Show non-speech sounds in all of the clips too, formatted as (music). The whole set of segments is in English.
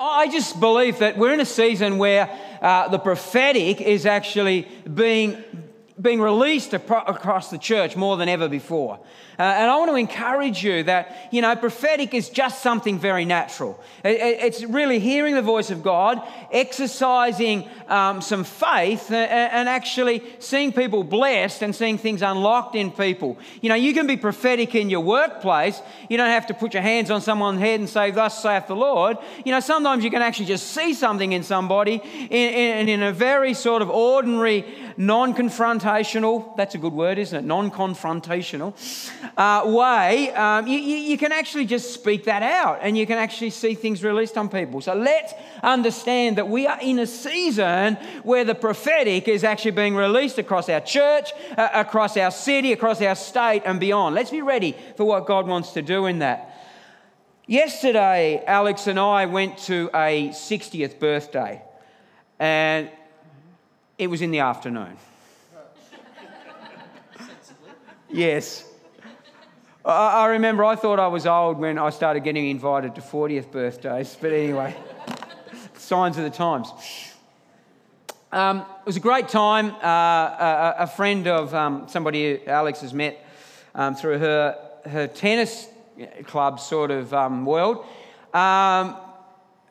I just believe that we're in a season where uh, the prophetic is actually being, being released across the church more than ever before. Uh, and I want to encourage you that, you know, prophetic is just something very natural. It, it, it's really hearing the voice of God, exercising um, some faith, and, and actually seeing people blessed and seeing things unlocked in people. You know, you can be prophetic in your workplace. You don't have to put your hands on someone's head and say, Thus saith the Lord. You know, sometimes you can actually just see something in somebody in, in, in a very sort of ordinary, non confrontational, that's a good word, isn't it? Non confrontational uh, way, um, you, you, can actually just speak that out and you can actually see things released on people. So let's understand that we are in a season where the prophetic is actually being released across our church, uh, across our city, across our state, and beyond. Let's be ready for what God wants to do in that. Yesterday, Alex and I went to a 60th birthday, and it was in the afternoon. Yes. I remember I thought I was old when I started getting invited to 40th birthdays, but anyway, (laughs) signs of the times. Um, it was a great time. Uh, a, a, friend of um, somebody Alex has met um, through her, her tennis club sort of um, world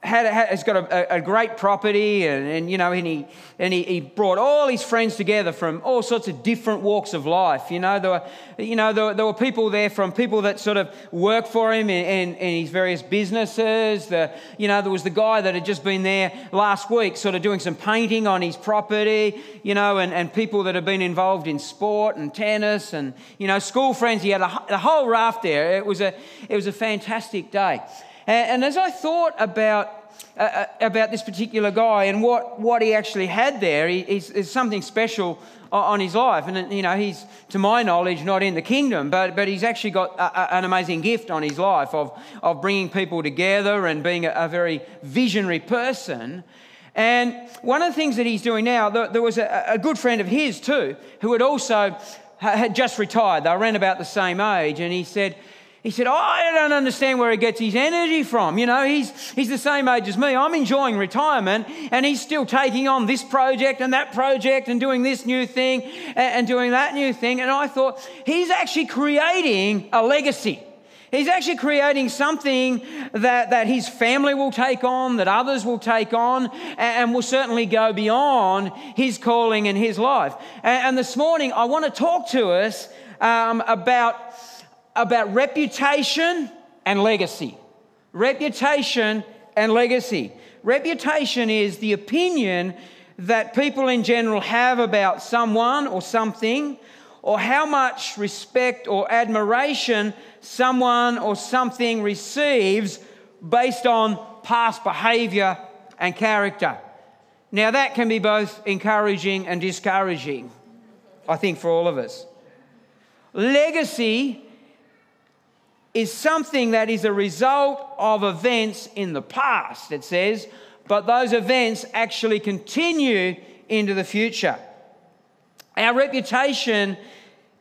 um, had, has got a, a, great property, and, and you know, and, he, and he, he, brought all his friends together from all sorts of different walks of life. You know, there were, you know, there, there were people there from people that sort of work for him in, in, in, his various businesses. The, you know, there was the guy that had just been there last week, sort of doing some painting on his property. You know, and, and people that had been involved in sport and tennis, and you know, school friends. He had a, a whole raft there. It was a, it was a fantastic day. And, and as I thought about, uh, uh, about this particular guy and what, what he actually had there, he, he's, there's something special on his life. And, you know, he's, to my knowledge, not in the kingdom, but, but he's actually got a, a, an amazing gift on his life of, of bringing people together and being a, a very visionary person. And one of the things that he's doing now, there was a, good friend of his too, who had also had just retired. They were about the same age, and he said, he said, oh, I don't understand where he gets his energy from. You know, he's, he's the same age as me. I'm enjoying retirement and he's still taking on this project and that project and doing this new thing and, and doing that new thing. And I thought, he's actually creating a legacy. He's actually creating something that, that his family will take on, that others will take on, and, and will certainly go beyond his calling and his life. And, and this morning, I want to talk to us um, about about reputation and legacy. Reputation and legacy. Reputation is the opinion that people in general have about someone or something, or how much respect or admiration someone or something receives based on past behavior and character. Now, that can be both encouraging and discouraging, I think, for all of us. Legacy is something that is a result of events in the past, it says, but those events actually continue into the future. Our reputation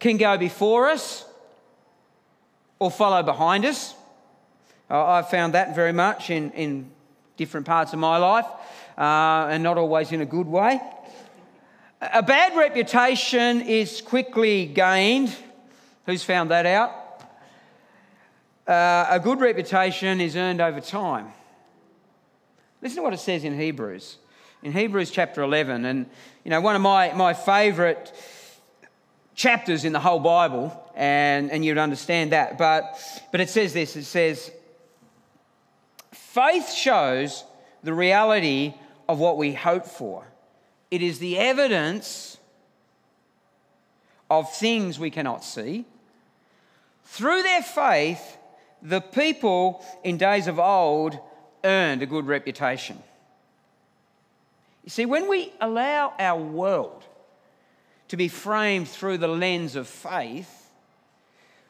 can go before us or follow behind us. I've found that very much in, in different parts of my life, uh, and not always in a good way. A bad reputation is quickly gained. Who's found that out? Uh, a good reputation is earned over time. Listen to what it says in Hebrews. In Hebrews chapter 11, and you know, one of my, my favourite chapters in the whole Bible, and, and you'd understand that. But, but it says this it says, faith shows the reality of what we hope for, it is the evidence of things we cannot see. Through their faith, the people in days of old earned a good reputation. You see, when we allow our world to be framed through the lens of faith,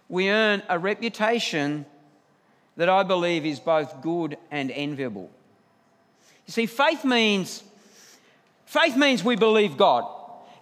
we earn a reputation that I believe is both good and enviable. You see, faith means faith means we believe God.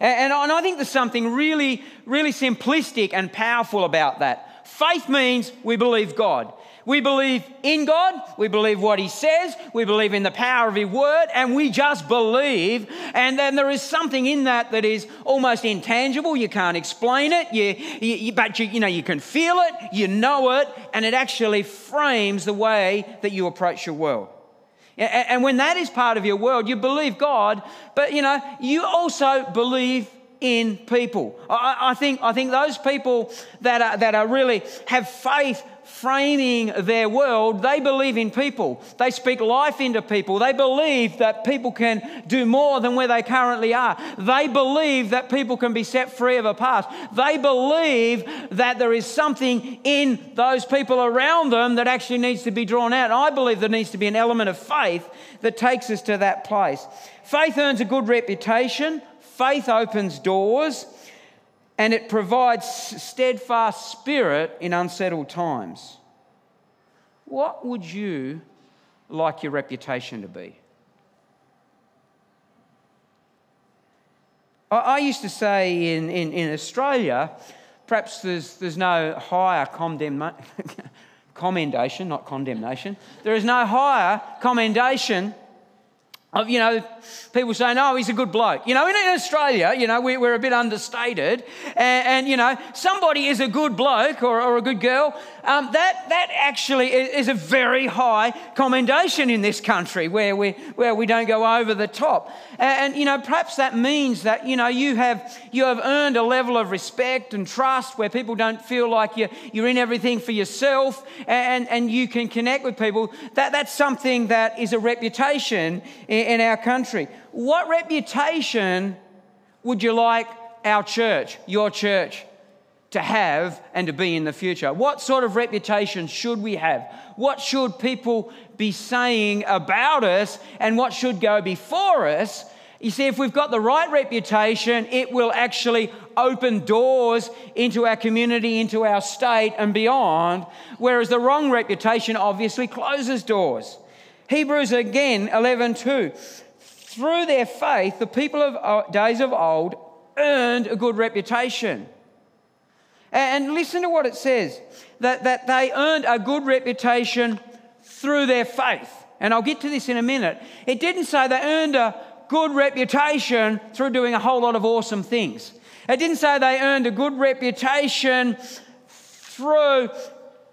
And, I think there's something really, really simplistic and powerful about that. Faith means we believe God. We believe in God, we believe what He says, we believe in the power of His word, and we just believe. And then there is something in that that is almost intangible. You can't explain it, you, you, but you, you know you can feel it, you know it, and it actually frames the way that you approach your world. And when that is part of your world, you believe God, but you know you also believe in people. I, think, I think those people that are, that are really have faith framing their world, they believe in people. They speak life into people. They believe that people can do more than where they currently are. They believe that people can be set free of a past. They believe that there is something in those people around them that actually needs to be drawn out. I believe there needs to be an element of faith that takes us to that place. Faith earns a good reputation, faith opens doors and it provides steadfast spirit in unsettled times. What would you like your reputation to be? I, used to say in, in, in Australia, perhaps there's, there's no higher (laughs) commendation, not condemnation. There is no higher commendation of, you know, people saying, oh, he's a good bloke. You know, in, Australia, you know, we, are a bit understated. And, and, you know, somebody is a good bloke or, or a good girl. Um, that, that actually is a very high commendation in this country where we, where we don't go over the top. And, and, you know, perhaps that means that, you know, you have, you have earned a level of respect and trust where people don't feel like you're, you're in everything for yourself and, and you can connect with people. That, that's something that is a reputation in, in our country. What reputation would you like our church, your church, to have and to be in the future? What sort of reputation should we have? What should people be saying about us and what should go before us? You see, if we've got the right reputation, it will actually open doors into our community, into our state, and beyond. Whereas the wrong reputation obviously closes doors. Hebrews again, 11:2. Through their faith, the people of uh, days of old earned a good reputation. And listen to what it says that, that they earned a good reputation through their faith. And I'll get to this in a minute. It didn't say they earned a good reputation through doing a whole lot of awesome things. It didn't say they earned a good reputation through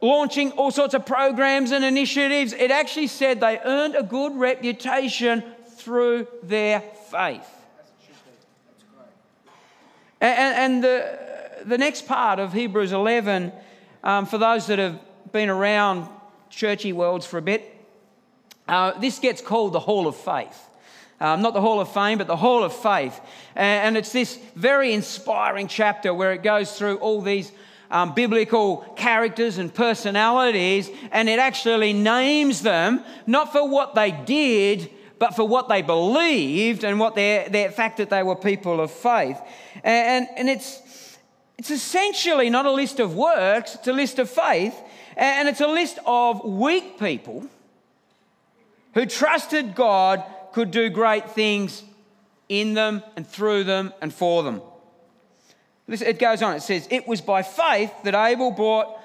launching all sorts of programs and initiatives. It actually said they earned a good reputation through their faith. And, and the, the next part of Hebrews 11, um, for those that have been around churchy worlds for a bit, uh, this gets called the Hall of Faith. Um, not the Hall of Fame, but the Hall of Faith. And, and it's this very inspiring chapter where it goes through all these um, biblical characters and personalities, and it actually names them not for what they did, but for what they believed and what their, their fact that they were people of faith. And, and it's, it's essentially not a list of works, it's a list of faith, and it's a list of weak people who trusted God could do great things in them and through them and for them. It goes on, it says, It was by faith that Abel brought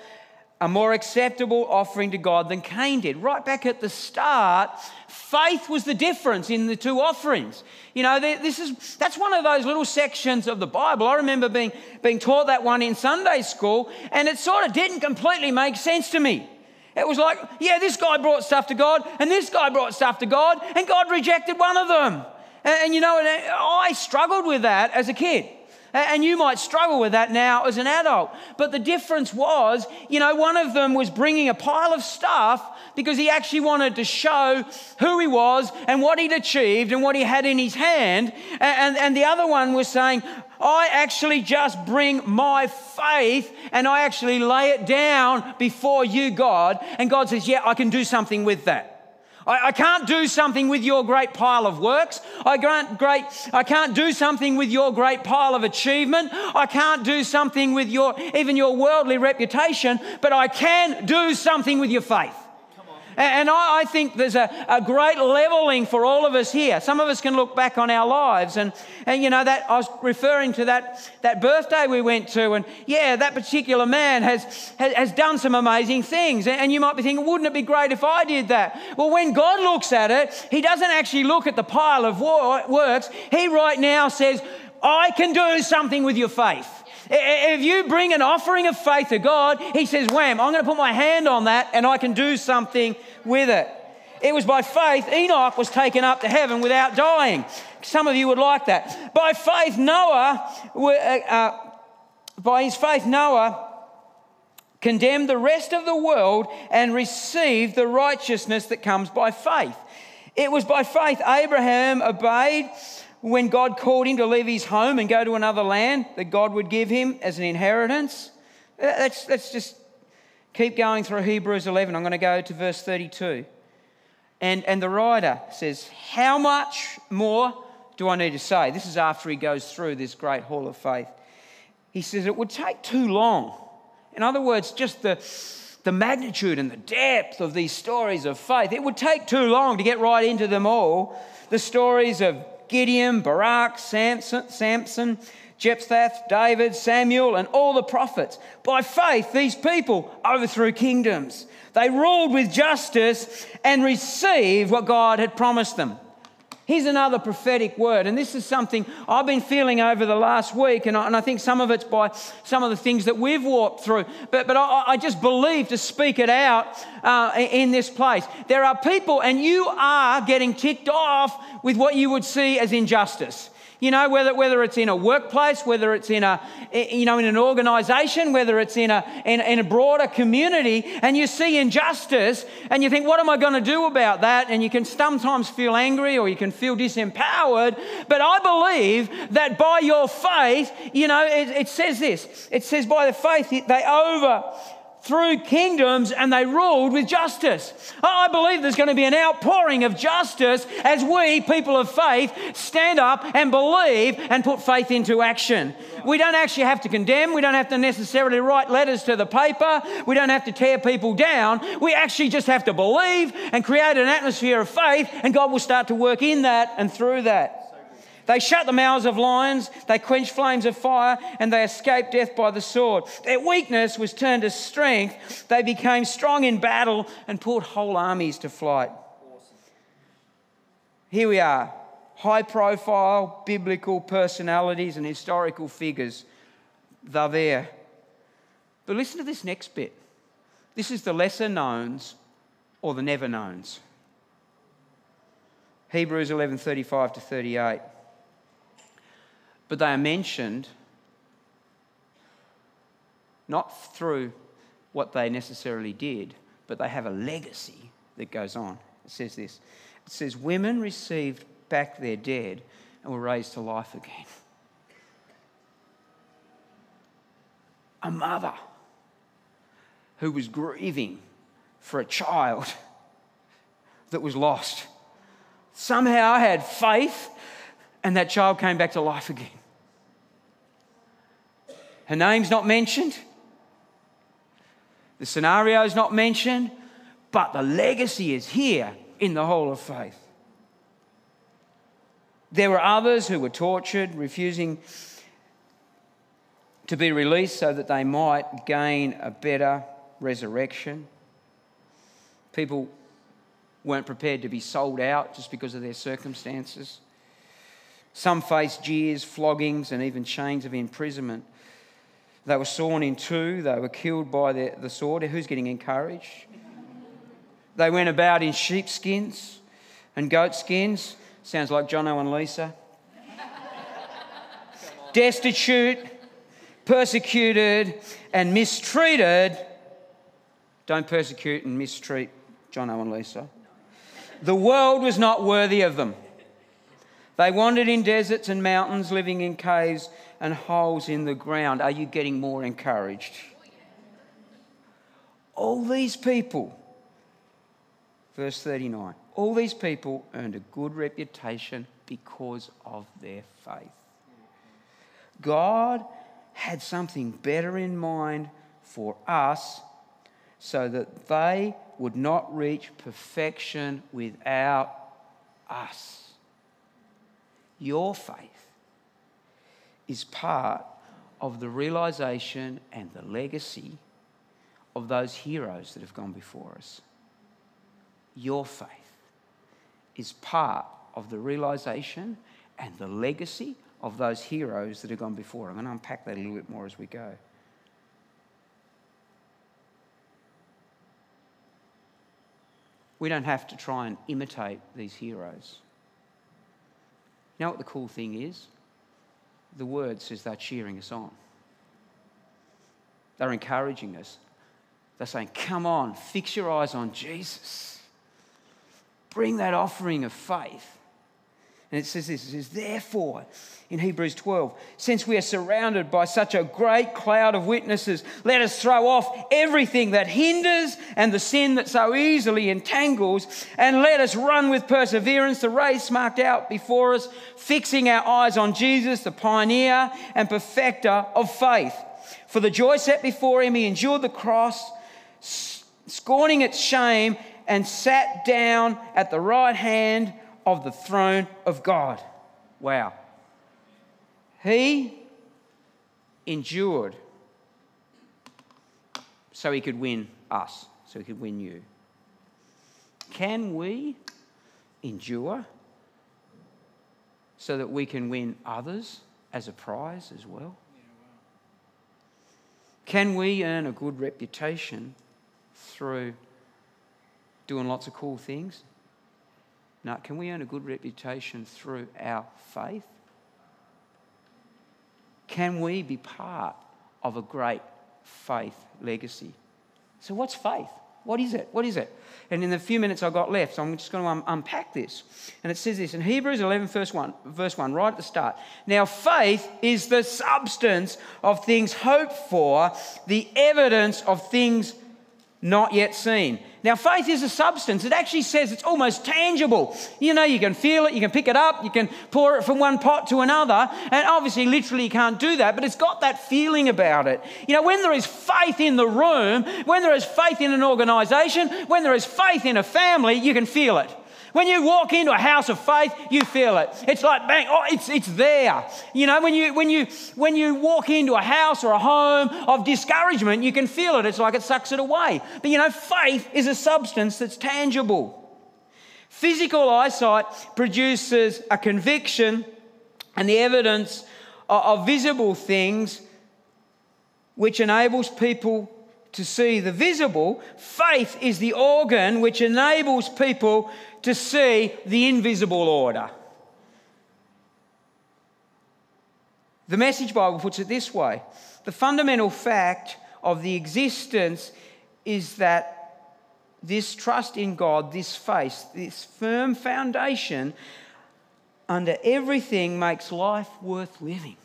a more acceptable offering to God than Cain did. Right back at the start, faith was the difference in the two offerings. You know, this is that's one of those little sections of the Bible. I remember being, being taught that one in Sunday school, and it sort of didn't completely make sense to me. It was like, yeah, this guy brought stuff to God, and this guy brought stuff to God, and God rejected one of them. And, and you know, I struggled with that as a kid. And you might struggle with that now as an adult. But the difference was, you know, one of them was bringing a pile of stuff because he actually wanted to show who he was and what he'd achieved and what he had in his hand. And, and the other one was saying, I actually just bring my faith and I actually lay it down before you, God. And God says, Yeah, I can do something with that. I, I, can't do something with your great pile of works. I can't, great, I can't do something with your great pile of achievement. I can't do something with your even your worldly reputation, but I can do something with your faith. And I think there's a, great leveling for all of us here. Some of us can look back on our lives and, and you know, that I was referring to that, that birthday we went to, and yeah, that particular man has, has done some amazing things. And you might be thinking, wouldn't it be great if I did that? Well, when God looks at it, He doesn't actually look at the pile of works. He right now says, I can do something with your faith. If you bring an offering of faith to God, He says, Wham, I'm going to put my hand on that and I can do something with it. It was by faith Enoch was taken up to heaven without dying. Some of you would like that. By faith, Noah, uh, uh, by his faith, Noah condemned the rest of the world and received the righteousness that comes by faith. It was by faith Abraham obeyed when God called him to leave his home and go to another land that God would give him as an inheritance. Uh, let's, let's just keep going through Hebrews 11. I'm going to go to verse 32. And, and the writer says, How much more do I need to say? This is after he goes through this great hall of faith. He says, It would take too long. In other words, just the, the magnitude and the depth of these stories of faith, it would take too long to get right into them all. The stories of Gideon, Barak, Samson, Samson, Jephthah, David, Samuel, and all the prophets. By faith, these people overthrew kingdoms. They ruled with justice and received what God had promised them. Here's another prophetic word, and this is something I've been feeling over the last week, and I, and I think some of it's by some of the things that we've walked through. But, but I, I just believe to speak it out uh, in this place. There are people, and you are getting ticked off with what you would see as injustice. You know, whether, whether it's in a workplace, whether it's in a, you know, in an organization, whether it's in a, in, in a broader community, and you see injustice and you think, what am I going to do about that? And you can sometimes feel angry or you can feel disempowered. But I believe that by your faith, you know, it, it says this it says, by the faith, they over threw kingdoms and they ruled with justice. I believe there's going to be an outpouring of justice as we, people of faith, stand up and believe and put faith into action. We don't actually have to condemn, we don't have to necessarily write letters to the paper, we don't have to tear people down. We actually just have to believe and create an atmosphere of faith, and God will start to work in that and through that. They shut the mouths of lions, they quenched flames of fire, and they escaped death by the sword. Their weakness was turned to strength. They became strong in battle and put whole armies to flight. Awesome. Here we are high profile biblical personalities and historical figures. They're there. But listen to this next bit. This is the lesser knowns or the never knowns. Hebrews 11:35 to 38 but they are mentioned not through what they necessarily did, but they have a legacy that goes on. It says this it says, Women received back their dead and were raised to life again. A mother who was grieving for a child that was lost somehow had faith, and that child came back to life again. Her name's not mentioned. The scenario is not mentioned, but the legacy is here in the Hall of Faith. There were others who were tortured, refusing to be released so that they might gain a better resurrection. People weren't prepared to be sold out just because of their circumstances. Some faced jeers, floggings, and even chains of imprisonment. They were sawn in two. They were killed by the, the sword. Who's getting encouraged? They went about in sheepskins and goatskins. Sounds like Jono and Lisa. (laughs) Destitute, persecuted, and mistreated. Don't persecute and mistreat Jono and Lisa. The world was not worthy of them. They wandered in deserts and mountains, living in caves and holes in the ground. Are you getting more encouraged? All these people, verse 39, all these people earned a good reputation because of their faith. God had something better in mind for us so that they would not reach perfection without us. Your faith is part of the realization and the legacy of those heroes that have gone before us. Your faith is part of the realization and the legacy of those heroes that have gone before. I'm going to unpack that a little bit more as we go. We don't have to try and imitate these heroes. You know what the cool thing is? The word says they're cheering us on. They're encouraging us. They're saying, Come on, fix your eyes on Jesus. Bring that offering of faith. And it says this it says, Therefore, in Hebrews 12, since we are surrounded by such a great cloud of witnesses, let us throw off everything that hinders and the sin that so easily entangles, and let us run with perseverance the race marked out before us, fixing our eyes on Jesus, the pioneer and perfecter of faith. For the joy set before him, he endured the cross, scorning its shame, and sat down at the right hand of the throne of God. Wow. He endured so he could win us, so he could win you. Can we endure so that we can win others as a prize as well? Can we earn a good reputation through doing lots of cool things? Now, can we earn a good reputation through our faith? Can we be part of a great faith legacy? So, what's faith? What is it? What is it? And in the few minutes I've got left, so I'm just going to un- um, unpack this. And it says this in Hebrews 11, verse 1, verse 1, right at the start. Now, faith is the substance of things hoped for, the evidence of things not yet seen. Now, faith is a substance. It actually says it's almost tangible. You know, you can feel it, you can pick it up, you can pour it from one pot to another. And obviously, literally, you can't do that, but it's got that feeling about it. You know, when there is faith in the room, when there is faith in an organization, when there is faith in a family, you can feel it. When you walk into a house of faith, you feel it. It's like bang, oh, it's, it's there. You know, when you, when, you, when you walk into a house or a home of discouragement, you can feel it. It's like it sucks it away. But you know, faith is a substance that's tangible. Physical eyesight produces a conviction and the evidence of, visible things which enables people to see the visible. Faith is the organ which enables people to see the invisible order. The Message Bible puts it this way the fundamental fact of the existence is that this trust in God, this faith, this firm foundation under everything makes life worth living.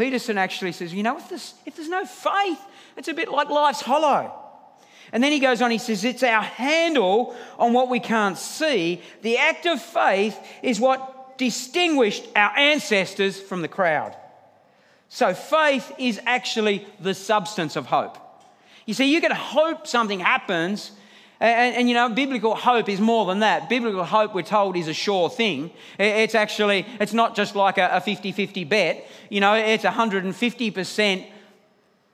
Peterson actually says, you know, if there's, if there's no faith, it's a bit like life's hollow. And then he goes on, he says, It's our handle on what we can't see. The act of faith is what distinguished our ancestors from the crowd. So faith is actually the substance of hope. You see, you can hope something happens. And, and, you know, biblical hope is more than that. Biblical hope, we're told, is a sure thing. It's actually, it's not just like a 50 50 bet. You know, it's 150%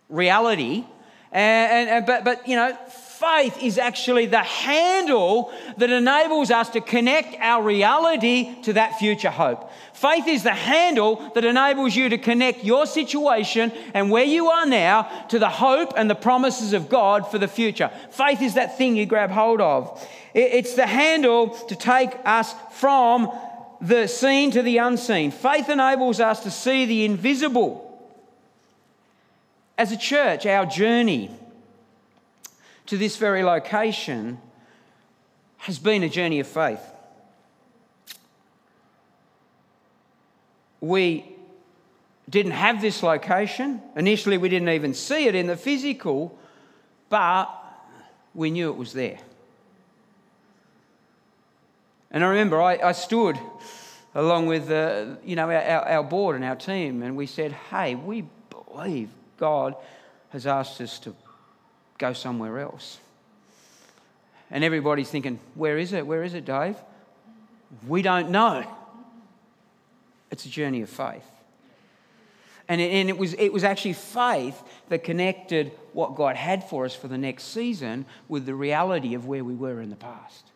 reality and, and, but, but, you know, faith is actually the handle that enables us to connect our reality to that future hope. Faith is the handle that enables you to connect your situation and where you are now to the hope and the promises of God for the future. Faith is that thing you grab hold of. It's the handle to take us from the seen to the unseen. Faith enables us to see the invisible as a church, our journey to this very location has been a journey of faith. We didn't have this location. Initially, we didn't even see it in the physical, but we knew it was there. And I remember I, I stood along with uh, you know, our, our board and our team, and we said, hey, we believe God has asked us to go somewhere else. And everybody's thinking, Where is it? Where is it, Dave? We don't know. It's a journey of faith. And it, and it, was, it was actually faith that connected what God had for us for the next season with the reality of where we were in the past.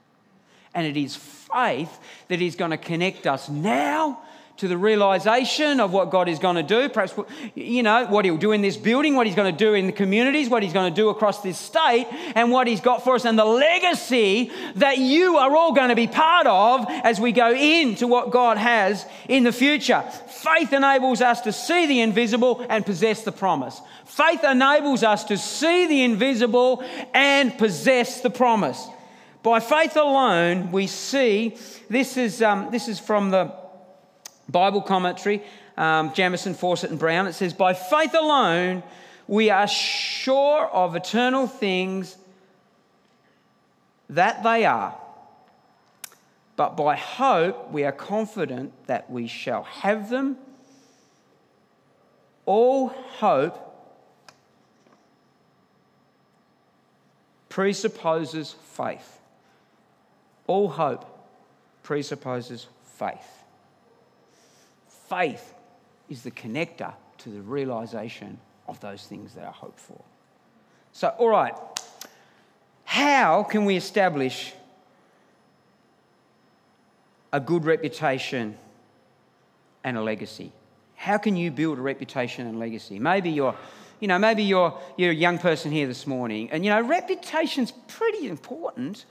And it is faith that is going to connect us now to the realization of what God is going to do, perhaps, you know, what He'll do in this building, what He's going to do in the communities, what He's going to do across this state, and what He's got for us, and the legacy that you are all going to be part of as we go into what God has in the future. Faith enables us to see the invisible and possess the promise. Faith enables us to see the invisible and possess the promise. By faith alone, we see this is, um, this is from the Bible commentary, um, Jamieson, Fausset, and Brown. It says, By faith alone, we are sure of eternal things that they are. But by hope, we are confident that we shall have them. All hope presupposes faith. All hope presupposes faith faith is the connector to the realization of those things that are hoped for. So, all right, how can we establish a good reputation and a legacy? How can you build a reputation and legacy? Maybe you're, you know, maybe you're, you're a young person here this morning, and you know, reputation's pretty important.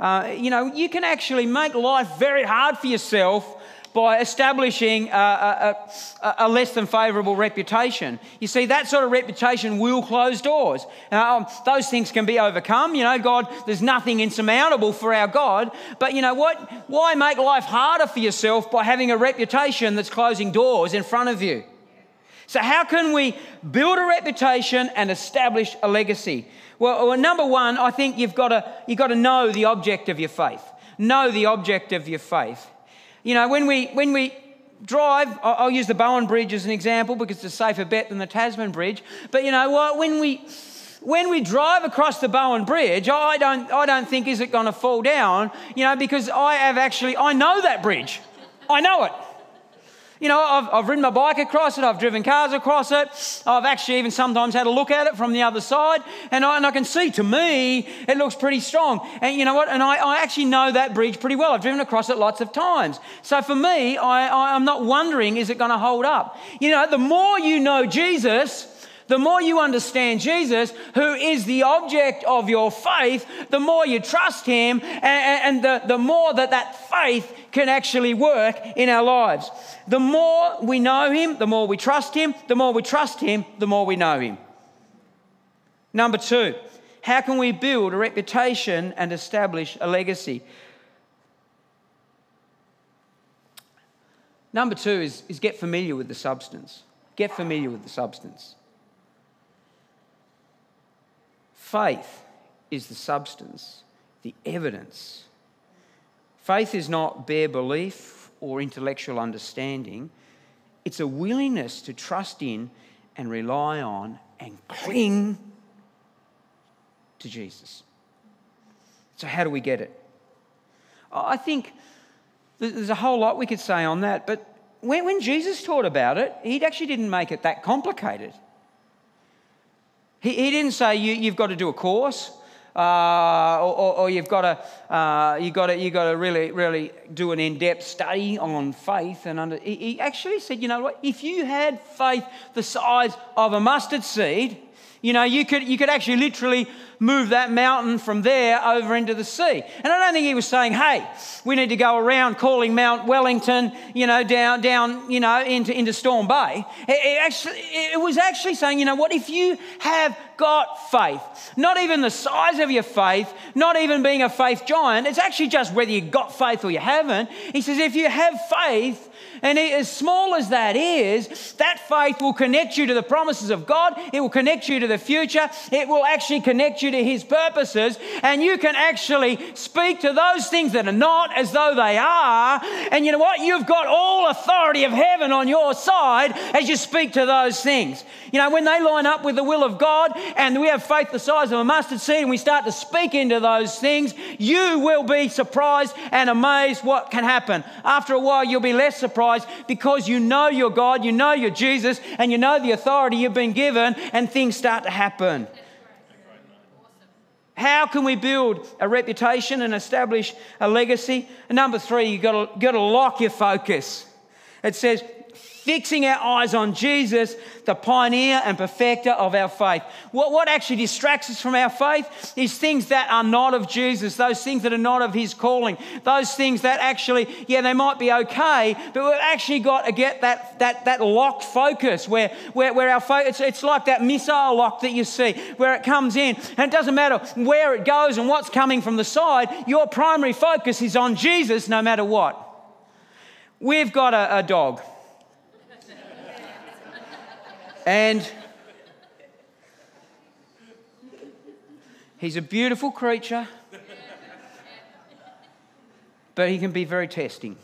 Uh, you know, you can actually make life very hard for yourself by establishing a, a, a less than favourable reputation. You see, that sort of reputation will close doors. Um, those things can be overcome. You know, God, there's nothing insurmountable for our God. But you know what? Why make life harder for yourself by having a reputation that's closing doors in front of you? So, how can we build a reputation and establish a legacy? Well, well, number one, I think you've got to, you've got to know the object of your faith. Know the object of your faith. You know, when we, when we drive, I'll use the Bowen Bridge as an example because it's a safer bet than the Tasman Bridge. But you know what? When we, when we drive across the Bowen Bridge, I don't, I don't think is it going to fall down, you know, because I have actually, I know that bridge. I know it. You know, I've, I've ridden my bike across it, I've driven cars across it, I've actually even sometimes had a look at it from the other side, and I, and I can see to me it looks pretty strong. And you know what? And I, I actually know that bridge pretty well. I've driven across it lots of times. So for me, I, I'm not wondering, is it going to hold up? You know, the more you know Jesus, the more you understand Jesus, who is the object of your faith, the more you trust him, and, the, the more that that faith can actually work in our lives. The more we know him, the more we trust him. The more we trust him, the more we know him. Number two, how can we build a reputation and establish a legacy? Number two is, is get familiar with the substance. Get familiar with the substance. Faith is the substance, the evidence. Faith is not bare belief or intellectual understanding, it's a willingness to trust in and rely on and cling to Jesus. So, how do we get it? I think there's a whole lot we could say on that, but when, Jesus taught about it, he actually didn't make it that complicated. He, he didn't say you, you've got to do a course. Uh, or, or, you've got to uh, you got to you got to really really do an in-depth study on faith and under, he, he actually said you know what if you had faith the size of a mustard seed you know, you could, you could actually literally move that mountain from there over into the sea. And I don't think he was saying, hey, we need to go around calling Mount Wellington, you know, down, down you know, into, into Storm Bay. It, it, actually, it was actually saying, you know what, if you have got faith, not even the size of your faith, not even being a faith giant, it's actually just whether you've got faith or you haven't. He says, if you have faith, and as small as that is, that faith will connect you to the promises of God. It will connect you to the future. It will actually connect you to His purposes. And you can actually speak to those things that are not as though they are. And you know what? You've got all authority of heaven on your side as you speak to those things. You know, when they line up with the will of God and we have faith the size of a mustard seed and we start to speak into those things, you will be surprised and amazed what can happen. After a while, you'll be less surprised because you know your God, you know your Jesus, and you know the authority you've been given, and things start to happen. How can we build a reputation and establish a legacy? And number three, you've got to, got to lock your focus. It says, fixing our eyes on Jesus, the pioneer and perfecter of our faith. What, what actually distracts us from our faith is things that are not of Jesus, those things that are not of His calling, those things that actually, yeah, they might be okay, but we've actually got to get that, that, that locked focus where, where, where our focus, it's, it's like that missile lock that you see, where it comes in, and it doesn't matter where it goes and what's coming from the side, your primary focus is on Jesus no matter what. We've got a, a dog. And he's a beautiful creature, but he can be very testing.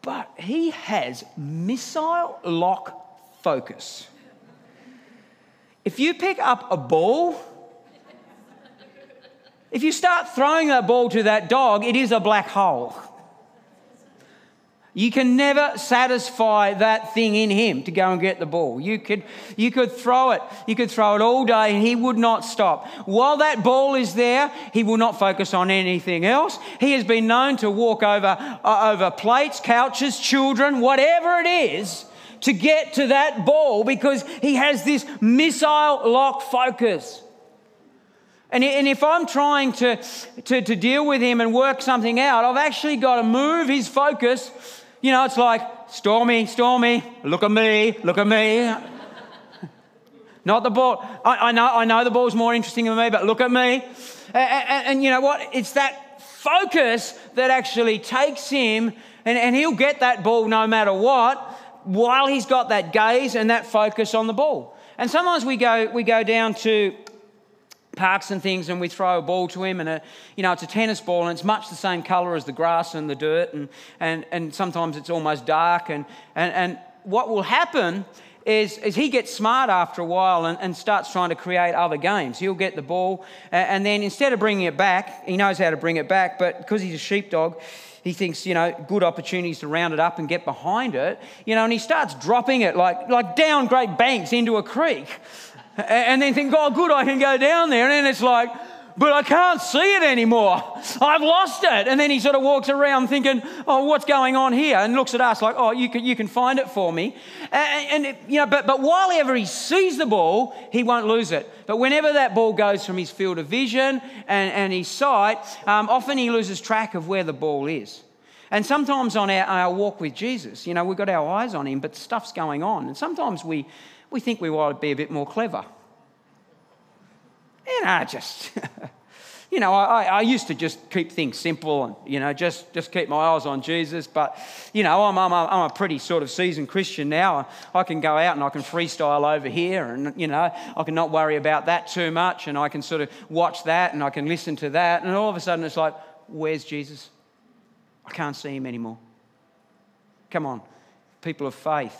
But he has missile lock focus. If you pick up a ball, if you start throwing that ball to that dog, it is a black hole. You can never satisfy that thing in him to go and get the ball. You could, you could throw it. You could throw it all day and he would not stop. While that ball is there, he will not focus on anything else. He has been known to walk over, uh, over plates, couches, children, whatever it is, to get to that ball because he has this missile lock focus. And, if I'm trying to, to, to deal with him and work something out, I've actually got to move his focus you know, it's like, Stormy, Stormy, look at me, look at me. Not the ball. I, I, know, I know the ball's more interesting than me, but look at me. And, and, and you know what? It's that focus that actually takes him, and, and he'll get that ball no matter what, while he's got that gaze and that focus on the ball. And sometimes we go, we go down to parks and things and we throw a ball to him and a, you know it's a tennis ball and it's much the same colour as the grass and the dirt and, and, and sometimes it's almost dark and, and, and what will happen is, is he gets smart after a while and, and starts trying to create other games. He'll get the ball and then instead of bringing it back, he knows how to bring it back, but because he's a sheepdog, he thinks, you know, good opportunities to round it up and get behind it, you know, and he starts dropping it like, like down great banks into a creek and then think, oh, good, I can go down there. And then it's like, but I can't see it anymore. I've lost it. And then he sort of walks around thinking, oh, what's going on here? And looks at us like, oh, you can, you can find it for me. And, and you know, but, but while ever he sees the ball, he won't lose it. But whenever that ball goes from his field of vision and, and his sight, um, often he loses track of where the ball is. And sometimes on our, our walk with Jesus, you know, we've got our eyes on him, but stuff's going on. And sometimes we, we think we want to be a bit more clever. And I just, (laughs) you know, I, I used to just keep things simple and, you know, just, just keep my eyes on Jesus. But, you know, I'm, I'm, a, I'm a pretty sort of seasoned Christian now. I can go out and I can freestyle over here and, you know, I can not worry about that too much and I can sort of watch that and I can listen to that. And all of a sudden it's like, where's Jesus? I can't see him anymore. Come on, people of faith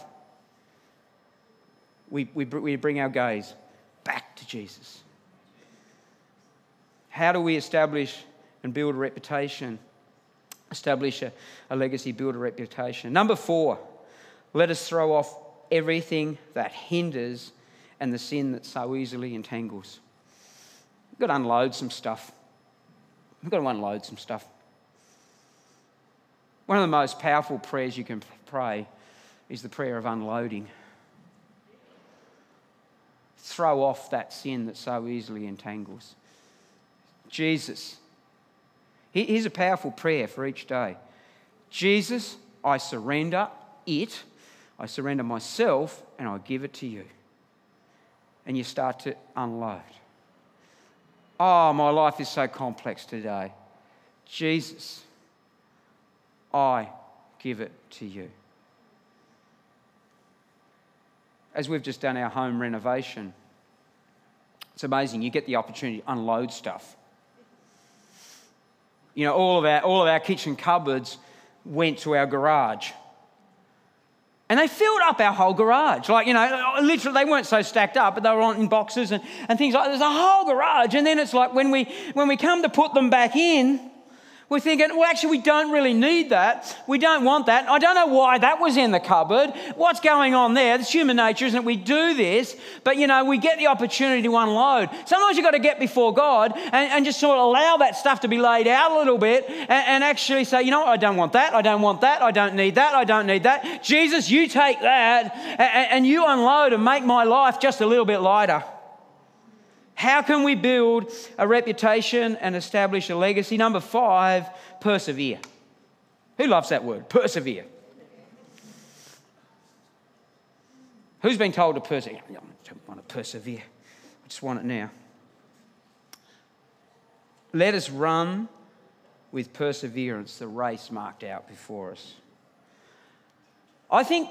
we, we, we bring our gaze back to Jesus. How do we establish and build a reputation? Establish a, a legacy, build a reputation. Number four, let us throw off everything that hinders and the sin that so easily entangles. We've got to unload some stuff. We've got to unload some stuff. One of the most powerful prayers you can pray is the prayer of unloading throw off that sin that so easily entangles. Jesus. Here's a powerful prayer for each day Jesus, I surrender it, I surrender myself, and I give it to you. And you start to unload. Oh, my life is so complex today. Jesus, I give it to you. As we've just done our home renovation, it's amazing. You get the opportunity to unload stuff. You know, all of our, all of our kitchen cupboards went to our garage. And they filled up our whole garage. Like, you know, literally, they weren't so stacked up, but they were on in boxes and, and things like that. There's a whole garage. And then it's like when we, when we come to put them back in, we're thinking, well, actually, we don't really need that. We don't want that. I don't know why that was in the cupboard. What's going on there? It's human nature, isn't it? We do this, but you know, we get the opportunity to unload. Sometimes you've got to get before God and, and just sort of allow that stuff to be laid out a little bit and, and actually say, you know what, I don't want that. I don't want that. I don't need that. I don't need that. Jesus, you take that and, and you unload and make my life just a little bit lighter. How can we build a reputation and establish a legacy? Number five, persevere. Who loves that word? Persevere. Who's been told to persevere? I don't want to persevere. I just want it now. Let us run with perseverance the race marked out before us. I think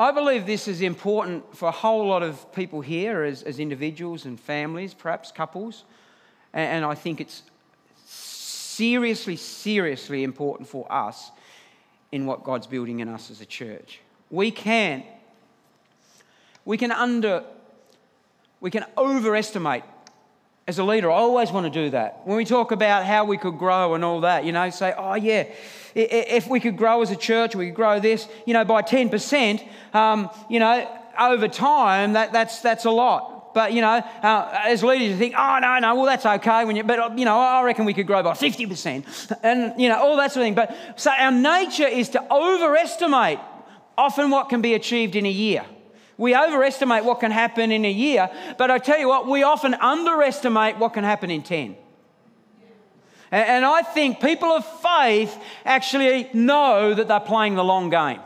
I believe this is important for a whole lot of people here as, as individuals and families, perhaps couples. And, and I think it's seriously, seriously important for us in what God's building in us as a church. We can, we can under, we can overestimate as a leader, I always want to do that. When we talk about how we could grow and all that, you know, say, oh, yeah, if we could grow as a church, we could grow this, you know, by 10%, um, you know, over time, that, that's, that's a lot. But, you know, uh, as leaders, you think, oh, no, no, well, that's okay. When you, but, you know, I reckon we could grow by 50%. And, you know, all that sort of thing. But so our nature is to overestimate often what can be achieved in a year. We overestimate what can happen in a year, but I tell you what, we often underestimate what can happen in 10. And I think people of faith actually know that they're playing the long game.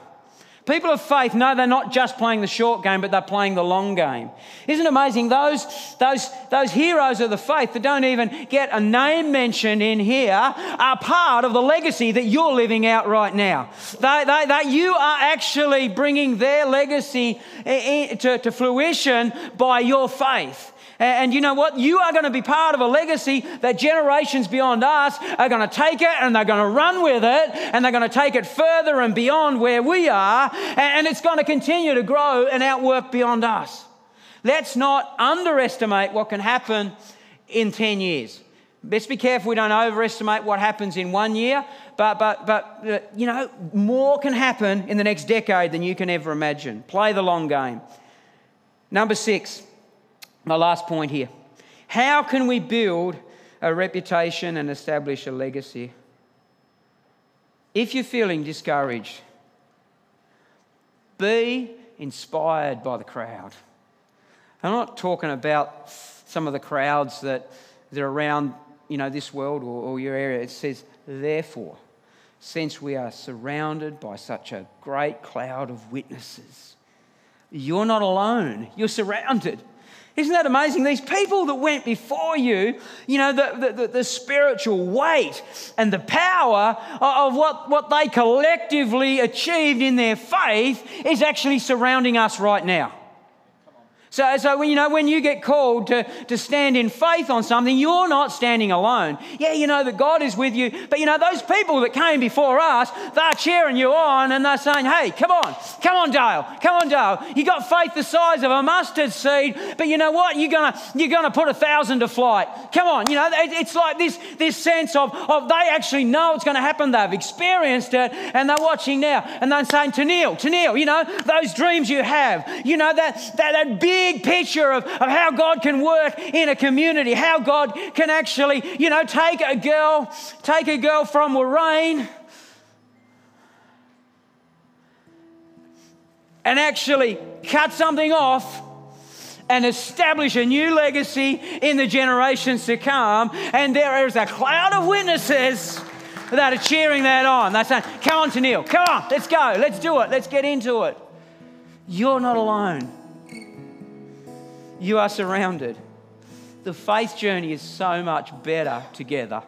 People of faith know they're not just playing the short game, but they're playing the long game. Isn't it amazing? Those, those, those heroes of the faith that don't even get a name mentioned in here are part of the legacy that you're living out right now. They, they, they, you are actually bringing their legacy to, to fruition by your faith. And you know what? You are going to be part of a legacy that generations beyond us are going to take it and they're going to run with it and they're going to take it further and beyond where we are. And it's going to continue to grow and outwork beyond us. Let's not underestimate what can happen in 10 years. Let's be careful we don't overestimate what happens in one year, but, but, but uh, you know, more can happen in the next decade than you can ever imagine. Play the long game. Number six, my last point here. How can we build a reputation and establish a legacy? If you're feeling discouraged, be inspired by the crowd. I'm not talking about some of the crowds that, that are around you know, this world or, or your area. It says, therefore, since we are surrounded by such a great cloud of witnesses, you're not alone, you're surrounded. Isn't that amazing? These people that went before you, you know, the, the, the, spiritual weight and the power of what, what they collectively achieved in their faith is actually surrounding us right now. So, so when, you know, when you get called to, to stand in faith on something, you're not standing alone. Yeah, you know that God is with you, but you know, those people that came before us, they're cheering you on and they're saying, hey, come on, come on, Dale, come on, Dale. You got faith the size of a mustard seed, but you know what? You're gonna, you're gonna put a thousand to flight. Come on, you know, it's like this, this sense of, of they actually know it's gonna happen. They've experienced it and they're watching now and they're saying, Tennille, Tennille, you know, those dreams you have, you know, that, that, that big big picture of, of how God can work in a community, how God can actually, you know, take a girl, take a girl from Lorraine and actually cut something off and establish a new legacy in the generations to come. And there is a cloud of witnesses that are cheering that on. They're saying, Come on, Tennille, come on, let's go, let's do it, let's get into it. You're not alone you are surrounded. The faith journey is so much better together.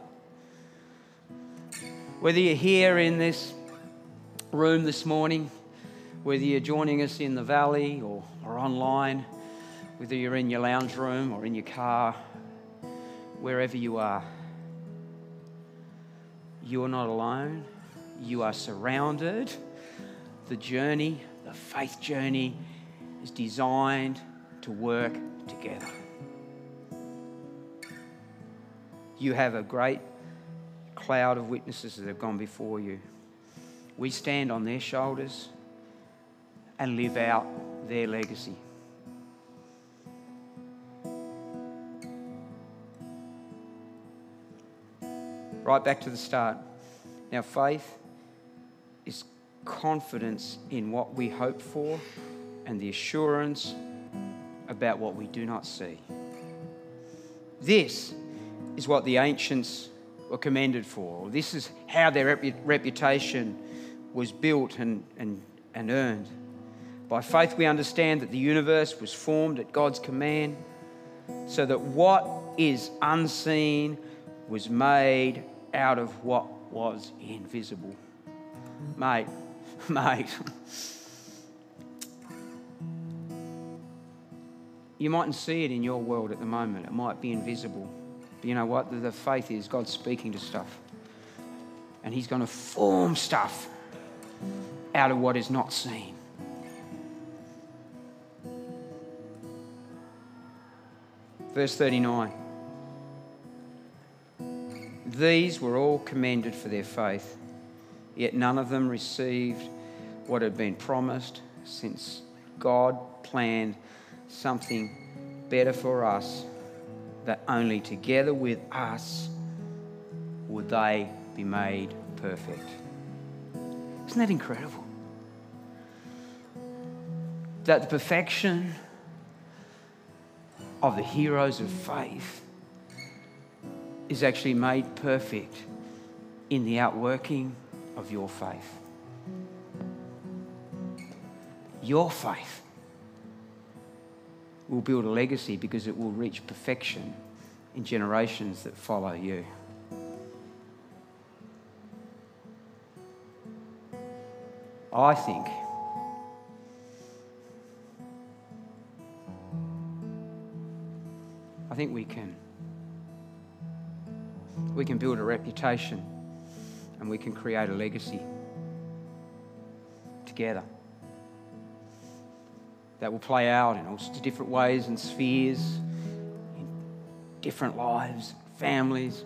Whether you're here in this room this morning, Whether you're joining us in the valley or, or online, whether you're in your lounge room or in your car, wherever you are, you are not alone. You are surrounded. The journey, the faith journey, is designed to work together. You have a great cloud of witnesses that have gone before you. We stand on their shoulders and live out their legacy. Right back to the start. Now, faith is confidence in what we hope for and the assurance about what we do not see. This is what the ancients were commended for. This is how their reputation was built and, and, and earned. By faith, we understand that the universe was formed at God's command, so that what is unseen was made out of what was invisible. Mate, (laughs) mate. You mightn't see it in your world at the moment, it might be invisible. But you know what? The, the faith is God's speaking to stuff. And He's going to form stuff out of what is not seen. Verse 39. These were all commended for their faith, yet none of them received what had been promised, since God planned something better for us, that only together with us would they be made perfect. Isn't that incredible? That the perfection of the heroes of faith is actually made perfect in the outworking of your faith. Your faith will build a legacy because it will reach perfection in generations that follow you. I think I think we can we can build a reputation and we can create a legacy together that will play out in all sorts of different ways and spheres, in different lives, families,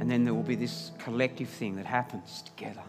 and then there will be this collective thing that happens together.